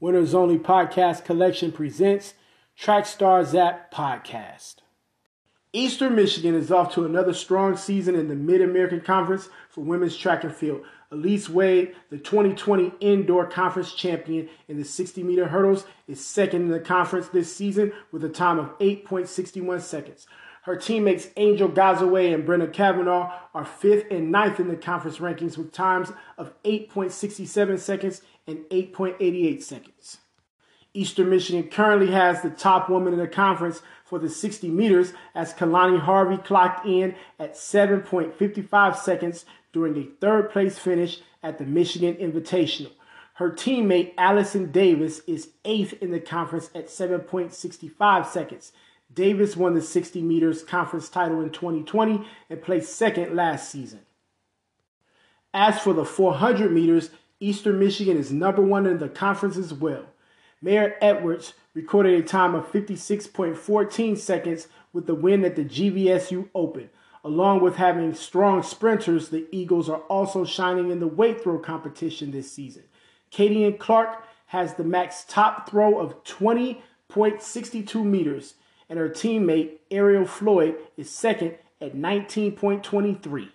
Winners Only Podcast Collection presents Track Stars App Podcast. Eastern Michigan is off to another strong season in the Mid American Conference for women's track and field. Elise Wade, the 2020 indoor conference champion in the 60 meter hurdles, is second in the conference this season with a time of 8.61 seconds. Her teammates Angel Gazaway and Brenna Kavanaugh are fifth and ninth in the conference rankings with times of 8.67 seconds and 8.88 seconds. Eastern Michigan currently has the top woman in the conference for the 60 meters as Kalani Harvey clocked in at 7.55 seconds during a third place finish at the Michigan Invitational. Her teammate Allison Davis is eighth in the conference at 7.65 seconds. Davis won the 60 meters conference title in 2020 and placed second last season. As for the 400 meters, Eastern Michigan is number one in the conference as well. Mayor Edwards recorded a time of 56.14 seconds with the win at the GVSU Open. Along with having strong sprinters, the Eagles are also shining in the weight throw competition this season. Katie and Clark has the MAC's top throw of 20.62 meters and her teammate Ariel Floyd is second at 19.23.